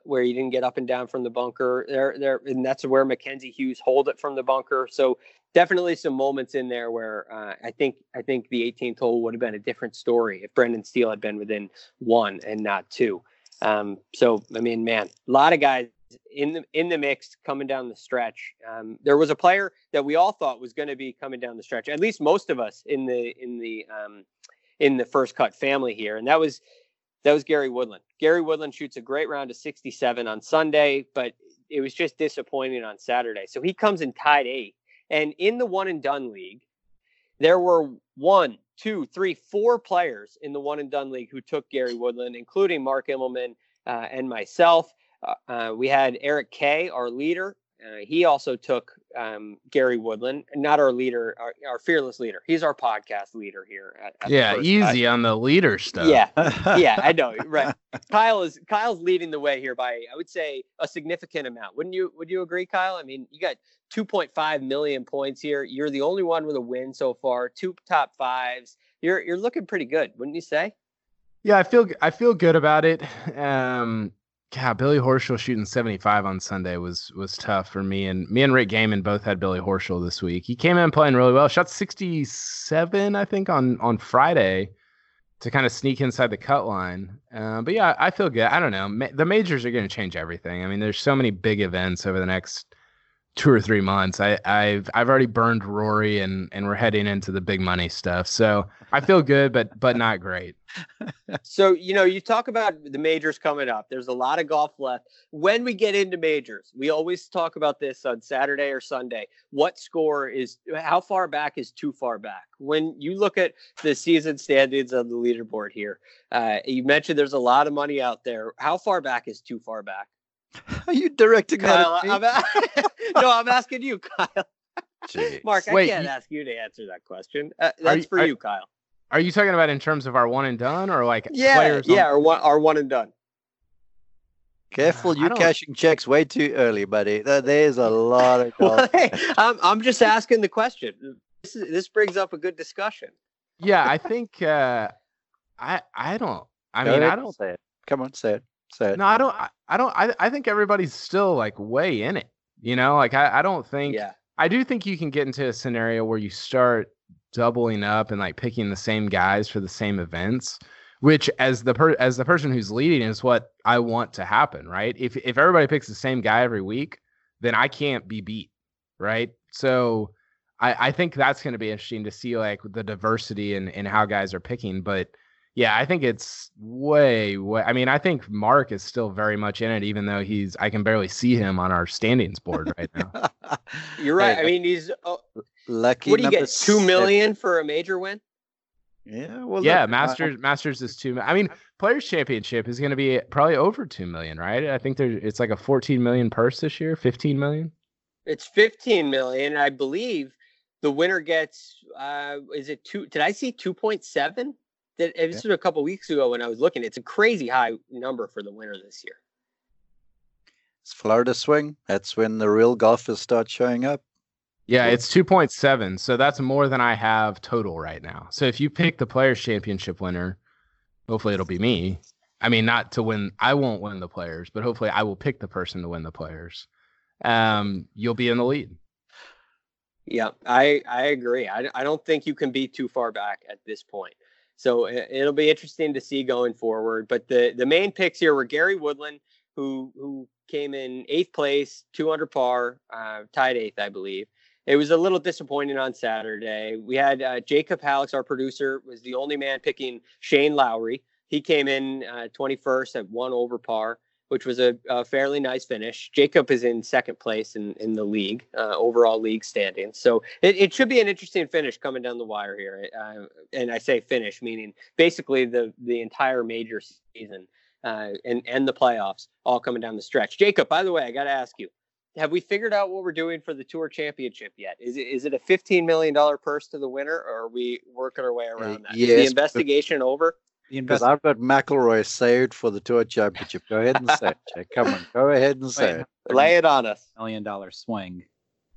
where you didn't get up and down from the bunker there there and that's where Mackenzie Hughes hold it from the bunker so definitely some moments in there where uh, I think I think the 18th hole would have been a different story if Brendan Steele had been within one and not two um, so I mean man a lot of guys in the in the mix coming down the stretch. Um, there was a player that we all thought was going to be coming down the stretch. At least most of us in the in the um, in the first cut family here, and that was that was Gary Woodland. Gary Woodland shoots a great round of 67 on Sunday, but it was just disappointing on Saturday. So he comes in tied eight, and in the one and done league, there were one, two, three, four players in the one and done league who took Gary Woodland, including Mark Immelman uh, and myself. Uh, uh, we had Eric Kay, our leader. Uh, he also took um, Gary Woodland, not our leader, our, our, fearless leader. He's our podcast leader here. At, at yeah, easy on the leader stuff. Yeah, [laughs] yeah, I know. Right, Kyle is Kyle's leading the way here by I would say a significant amount. Wouldn't you? Would you agree, Kyle? I mean, you got 2.5 million points here. You're the only one with a win so far. Two top fives. You're you're looking pretty good, wouldn't you say? Yeah, I feel I feel good about it. Um, yeah, Billy Horschel shooting 75 on Sunday was was tough for me and me and Rick Gehman both had Billy Horschel this week. He came in playing really well. Shot 67, I think, on on Friday to kind of sneak inside the cut line. Uh, but yeah, I feel good. I don't know. Ma- the majors are going to change everything. I mean, there's so many big events over the next two or three months. I, have I've already burned Rory and and we're heading into the big money stuff. So I feel good, but but not great. [laughs] so you know, you talk about the majors coming up. There's a lot of golf left. When we get into majors, we always talk about this on Saturday or Sunday. What score is how far back is too far back? When you look at the season standings on the leaderboard here, uh, you mentioned there's a lot of money out there. How far back is too far back? Are [laughs] you directing Kyle, that? I'm a- [laughs] no, I'm asking you, Kyle. Jeez. Mark, I can't you- ask you to answer that question. Uh, that's you- for are- you, Kyle. Are you talking about in terms of our one and done or like Yeah, players? on- yeah, or one, or one and done. Careful, you don't- cashing checks way too early, buddy. There's a lot of [laughs] Well, hey, I'm, I'm just asking the question. This, is, this brings up a good discussion. yeah, I think uh I I don't I Go mean, I don't say it. Come on, say it. It. No, I don't. I, I don't. I, I think everybody's still like way in it. You know, like I, I don't think. Yeah. I do think you can get into a scenario where you start doubling up and like picking the same guys for the same events, which as the per as the person who's leading is what I want to happen, right? If if everybody picks the same guy every week, then I can't be beat, right? So I I think that's going to be interesting to see like the diversity and and how guys are picking, but yeah, I think it's way, way. I mean, I think Mark is still very much in it, even though he's. I can barely see him on our standings board right now. [laughs] You're right. Hey, I mean, he's. Uh, lucky. what do you get? Two seven. for a major win? Yeah, well, yeah, look, I- Masters. Masters is two. I mean, Players Championship is going to be probably over two million, right? I think there's. It's like a 14 million purse this year. 15 million. It's 15 million. I believe the winner gets. Uh, is it two? Did I see 2.7? That this was a couple weeks ago when I was looking. It's a crazy high number for the winner this year. It's Florida swing. That's when the real golfers start showing up. Yeah, it's 2.7. So that's more than I have total right now. So if you pick the Players Championship winner, hopefully it'll be me. I mean, not to win. I won't win the players, but hopefully I will pick the person to win the players. Um, you'll be in the lead. Yeah, I I agree. I, I don't think you can be too far back at this point. So it, it'll be interesting to see going forward. But the the main picks here were Gary Woodland, who who came in eighth place, 200 par, uh, tied eighth, I believe. It was a little disappointing on Saturday. We had uh, Jacob Hallex, our producer, was the only man picking Shane Lowry. He came in uh, 21st at one over par, which was a, a fairly nice finish. Jacob is in second place in, in the league, uh, overall league standings. So it, it should be an interesting finish coming down the wire here. Uh, and I say finish, meaning basically the, the entire major season uh, and, and the playoffs all coming down the stretch. Jacob, by the way, I got to ask you have we figured out what we're doing for the tour championship yet? Is it is it a fifteen million dollar purse to the winner, or are we working our way around that? Is yes, the but- investigation over? The Because I've got McIlroy saved for the Tour Championship. Go ahead and say it, Jake. [laughs] Come on, go ahead and say Wait, it. Lay it on us. million dollar swing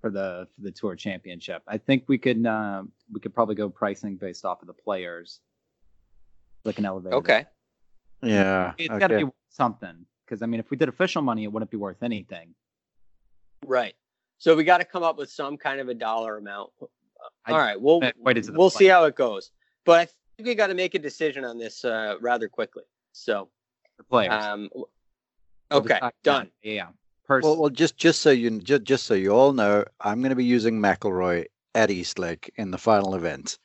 for the for the tour championship. I think we could uh, we could probably go pricing based off of the players, like an elevator. Okay. Yeah. it's okay. got to be worth something because I mean, if we did official money, it wouldn't be worth anything. Right. So we got to come up with some kind of a dollar amount. I- All right. We'll I waited to we'll see how it goes. But I think we got to make a decision on this uh, rather quickly. So, The players. um, okay, decide done. Yeah. Pers- Well, well, just just so you just, just so you all know, I'm going to be using McIlroy at Eastlake in the final event.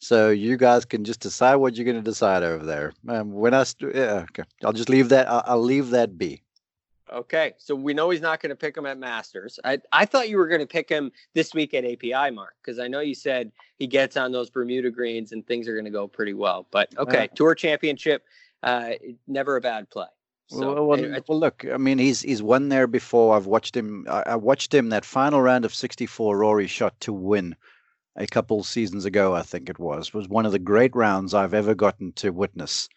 So you guys can just decide what you're going to decide over there. Um, when I st- yeah, okay, I'll just leave that. I'll, I'll leave that be. Okay. So we know he's not going to pick him at Masters. I I thought you were going to pick him this week at API, Mark, because I know you said he gets on those Bermuda greens and things are going to go pretty well. But okay, Uh, Tour Championship, uh, never a bad play. So well, well, anyway, well, look, I mean, he's he's won there before. I've watched him. I, I watched him that final round of 64. Rory shot to win a couple seasons ago. I think it was was one of the great rounds I've ever gotten to witness,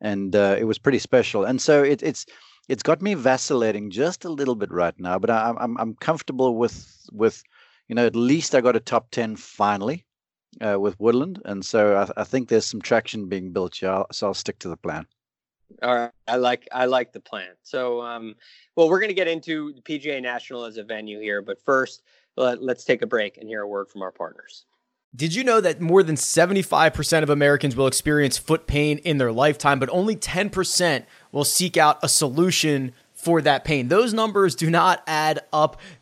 and uh, it was pretty special. And so it, it's it's got me vacillating just a little bit right now, but I, I'm I'm comfortable with with you know at least I got a top 10 finally. Uh, with Woodland, and so I, I think there's some traction being built here. I'll, so I'll stick to the plan. All right, I like I like the plan. So, um, well, we're going to get into the PGA National as a venue here, but first, let, let's take a break and hear a word from our partners. Did you know that more than 75% of Americans will experience foot pain in their lifetime, but only 10% will seek out a solution for that pain? Those numbers do not add up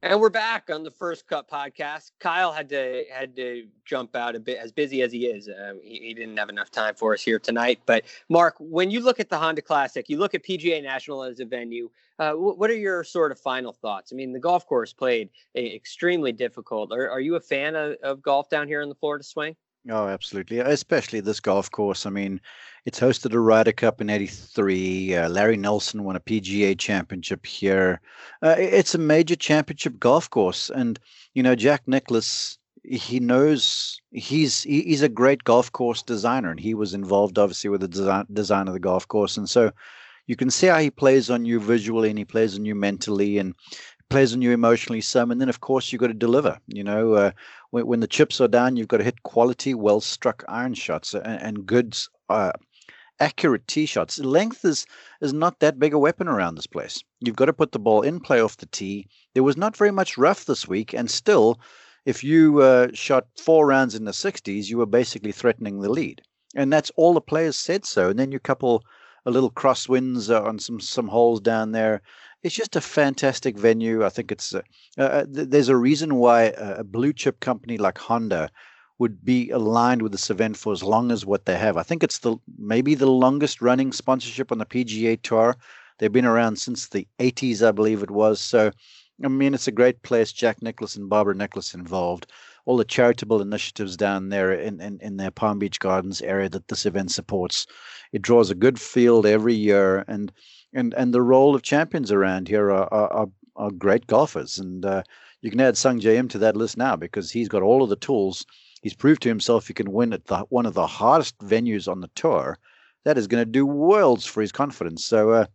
And we're back on the First Cut podcast. Kyle had to had to jump out a bit, as busy as he is. Um, he, he didn't have enough time for us here tonight. But Mark, when you look at the Honda Classic, you look at PGA National as a venue. Uh, wh- what are your sort of final thoughts? I mean, the golf course played a, extremely difficult. Are, are you a fan of, of golf down here in the Florida Swing? Oh, absolutely. Especially this golf course. I mean, it's hosted a Ryder Cup in 83. Uh, Larry Nelson won a PGA championship here. Uh, it's a major championship golf course. And, you know, Jack Nicklaus, he knows he's he's a great golf course designer. And he was involved, obviously, with the design, design of the golf course. And so you can see how he plays on you visually and he plays on you mentally and plays on you emotionally some. And then, of course, you've got to deliver. You know, uh, when, when the chips are down, you've got to hit quality, well struck iron shots and, and good, uh, accurate tee shots. Length is is not that big a weapon around this place. You've got to put the ball in play off the tee. There was not very much rough this week, and still, if you uh, shot four rounds in the 60s, you were basically threatening the lead. And that's all the players said so. And then you couple a little crosswinds uh, on some some holes down there. It's just a fantastic venue. I think it's uh, uh, th- there's a reason why a, a blue chip company like Honda would be aligned with this event for as long as what they have. I think it's the maybe the longest running sponsorship on the PGA Tour. They've been around since the 80s, I believe it was. So, I mean, it's a great place. Jack Nicklaus and Barbara Nicklaus involved. All the charitable initiatives down there in, in, in their Palm Beach Gardens area that this event supports. It draws a good field every year, and and and the roll of champions around here are are, are great golfers, and uh, you can add Sungjae Im to that list now because he's got all of the tools. He's proved to himself he can win at the, one of the hardest venues on the tour. That is going to do worlds for his confidence. So, uh,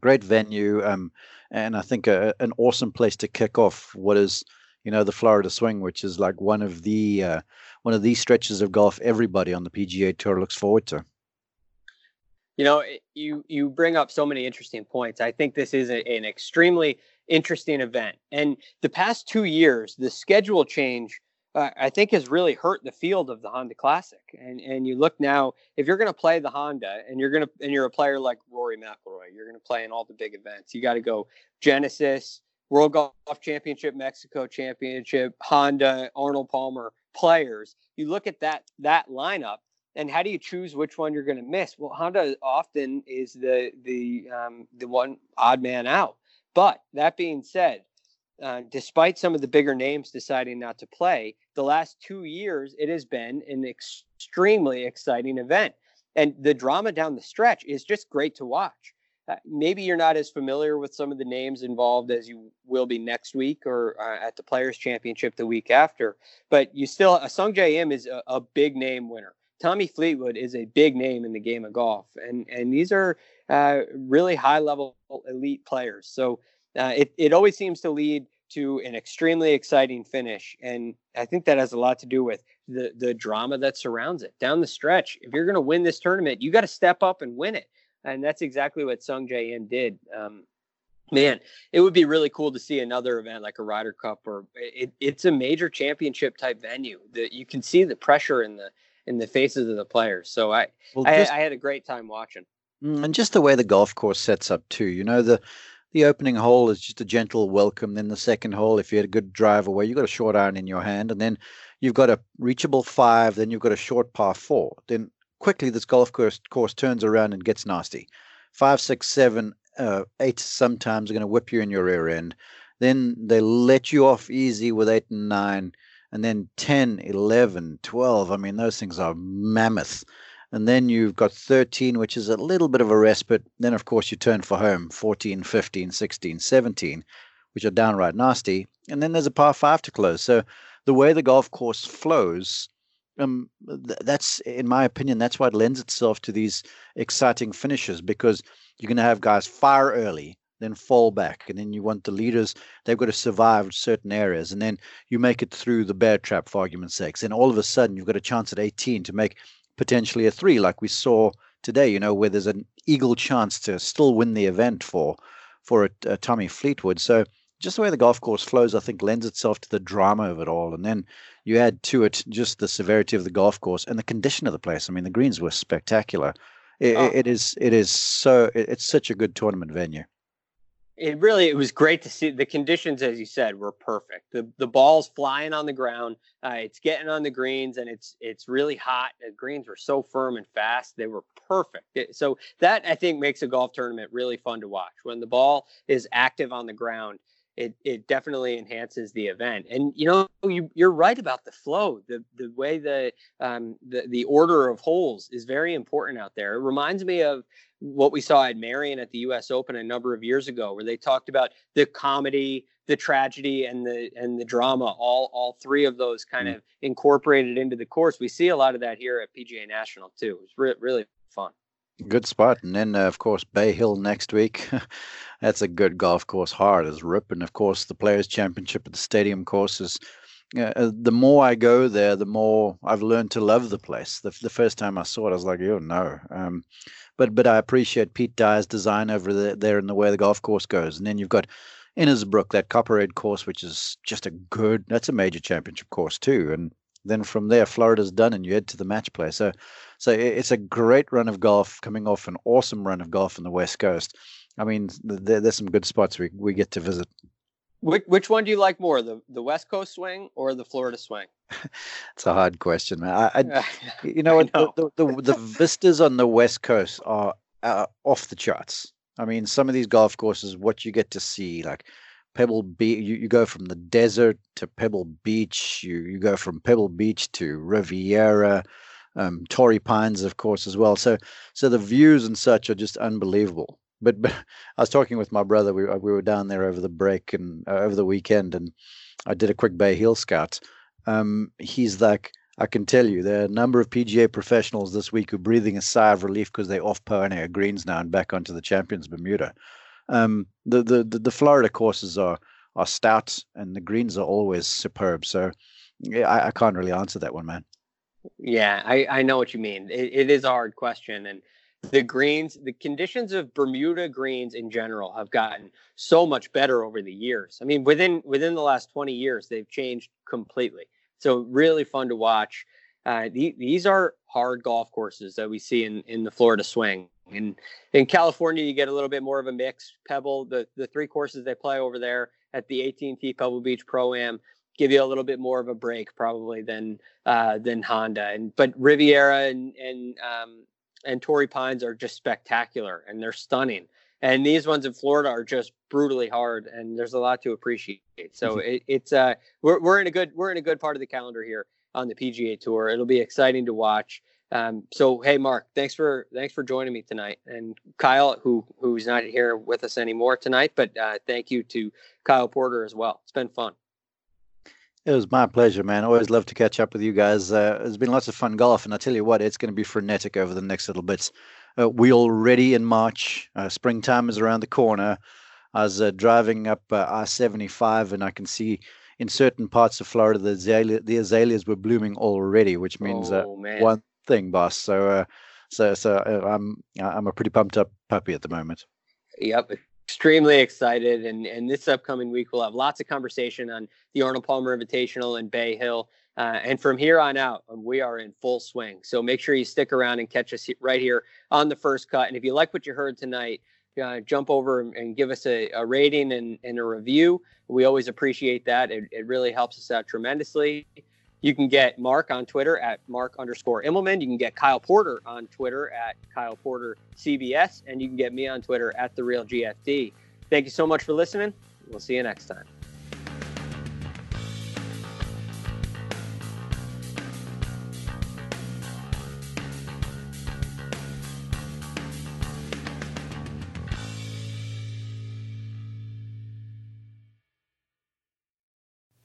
great venue, um, and I think a, an awesome place to kick off what is, you know, the Florida Swing, which is like one of the uh, one of these stretches of golf everybody on the PGA Tour looks forward to. You know, you you bring up so many interesting points. I think this is a, an extremely interesting event. And the past two years, the schedule change, uh, I think, has really hurt the field of the Honda Classic. And and you look now, if you're going to play the Honda, and you're going to and you're a player like Rory McIlroy, you're going to play in all the big events. You got to go Genesis, World Golf Championship, Mexico Championship, Honda, Arnold Palmer players. You look at that that lineup and how do you choose which one you're going to miss? Well, Honda often is the the um, the one odd man out. But that being said, uh, despite some of the bigger names deciding not to play, the last two years it has been an extremely exciting event, and the drama down the stretch is just great to watch. Uh, maybe you're not as familiar with some of the names involved as you will be next week or uh, at the Players Championship the week after, but you still, uh, Sungjae Im is a, a big name winner. Tommy Fleetwood is a big name in the game of golf, and and these are uh, really high level elite players. So uh, it it always seems to lead to an extremely exciting finish, and I think that has a lot to do with the the drama that surrounds it down the stretch. If you're going to win this tournament, you got to step up and win it, and that's exactly what Sungjae Im did. Um, man, it would be really cool to see another event like a Ryder Cup or it, it's a major championship type venue that you can see the pressure in the in the faces of the players. So I, well, just, I, I, had a great time watching. Mm, and just the way the golf course sets up too. You know, the the opening hole is just a gentle welcome. Then the second hole, if you had a good drive away, you've got a short iron in your hand, and then you've got a reachable five. Then you've got a short par four. Then quickly this golf course course turns around and gets nasty. Five, six, seven, uh, eight sometimes are going to whip you in your rear end. Then they let you off easy with eight and nine and then 10, 11, 12. I mean, those things are mammoth. And then you've got 13, which is a little bit of a respite. Then, of course, you turn for home 14, 15, 16, 17, which are downright nasty. And then there's a par five to close. So the way the golf course flows, um, th- that's, in my opinion, that's why it lends itself to these exciting finishes because you're going to have guys fire early then fall back. And then you want the leaders, they've got to survive certain areas. And then you make it through the bear trap, for argument's sake. And all of a sudden, you've got a chance at 18 to make potentially a three, like we saw today, you know, where there's an eagle chance to still win the event for for a, a Tommy Fleetwood. So just the way the golf course flows, I think, lends itself to the drama of it all. And then you add to it just the severity of the golf course and the condition of the place. I mean, the greens were spectacular. It, oh. it is it is so it's such a good tournament venue it really it was great to see the conditions as you said were perfect. The the ball's flying on the ground uh, it's getting on the greens and it's it's really hot. The greens were so firm and fast they were perfect. It, so that i think makes a golf tournament really fun to watch. When the ball is active on the ground it it definitely enhances the event. And you know, you you're right about the flow. The the way the um the the order of holes is very important out there. It reminds me of what we saw at Merion at the U.S. Open a number of years ago, where they talked about the comedy, the tragedy, and the and the drama. All all three of those kind mm-hmm. of incorporated into the course. We see a lot of that here at PGA National too. It's re- really fun. Good spot. And then, uh, of course, Bay Hill next week. [laughs] That's a good golf course, hard as rip. And of course, the Players' Championship at the Stadium course is. Uh, the more I go there, the more I've learned to love the place. The, the first time I saw it, I was like, "Oh no!" Um, but but I appreciate Pete Dye's design over the, there and the way the golf course goes. And then you've got Innisbrook, that Copperhead course, which is just a good. That's a major championship course too. And then from there, Florida's done, and you head to the match play. So, so it's a great run of golf coming off an awesome run of golf on the West Coast. I mean, there, there's some good spots we we get to visit. Which which one do you like more, the the West Coast swing or the Florida swing? [laughs] it's a hard question, man. I, I [laughs] you know, know. The, the, the, the vistas on the West Coast are uh, off the charts. I mean, some of these golf courses, what you get to see, like Pebble Beach, you, you go from the desert to Pebble Beach, you, you go from Pebble Beach to Riviera, um, Torrey Pines, of course, as well. So, so the views and such are just unbelievable. But, but [laughs] I was talking with my brother. We we were down there over the break and uh, over the weekend, and I did a quick Bay Hill scout. Um, he's like, I can tell you, there are a number of PGA professionals this week who are breathing a sigh of relief because they're off Poa Greens now and back onto the Champions Bermuda. Um, the, the, the Florida courses are are stout and the greens are always superb. So yeah, I, I can't really answer that one, man. Yeah, I, I know what you mean. It, it is a hard question, and the greens, the conditions of Bermuda greens in general have gotten so much better over the years. I mean, within within the last twenty years, they've changed completely. So really fun to watch. Uh, the, these are hard golf courses that we see in in the Florida swing. In in California, you get a little bit more of a mix. Pebble, the the three courses they play over there at the AT&T Pebble Beach Pro Am give you a little bit more of a break probably than uh, than Honda. And but Riviera and and um, and Torrey Pines are just spectacular and they're stunning. And these ones in Florida are just brutally hard, and there's a lot to appreciate. So mm-hmm. it, it's uh, we're we're in a good we're in a good part of the calendar here on the PGA Tour. It'll be exciting to watch. Um, so hey, Mark, thanks for thanks for joining me tonight, and Kyle, who who's not here with us anymore tonight, but uh, thank you to Kyle Porter as well. It's been fun. It was my pleasure, man. Always love to catch up with you guys. Uh, it's been lots of fun golf, and I tell you what, it's going to be frenetic over the next little bits. Uh, we already in March. Uh, springtime is around the corner. I was uh, driving up uh, I-75, and I can see in certain parts of Florida the azalea, the azaleas were blooming already, which means uh, oh, one thing, boss. So, uh, so, so I'm I'm a pretty pumped up puppy at the moment. Yep, extremely excited. And and this upcoming week we'll have lots of conversation on the arnold palmer invitational and bay hill. Uh, and from here on out um, we are in full swing. So make sure you stick around and catch us right here on the first cut. And if you like what you heard tonight uh, jump over and give us a, a rating and, and, a review. We always appreciate that. It, it really helps us out tremendously you can get Mark on Twitter at Mark underscore Immelman. You can get Kyle Porter on Twitter at Kyle Porter CBS. And you can get me on Twitter at The Real GFD. Thank you so much for listening. We'll see you next time.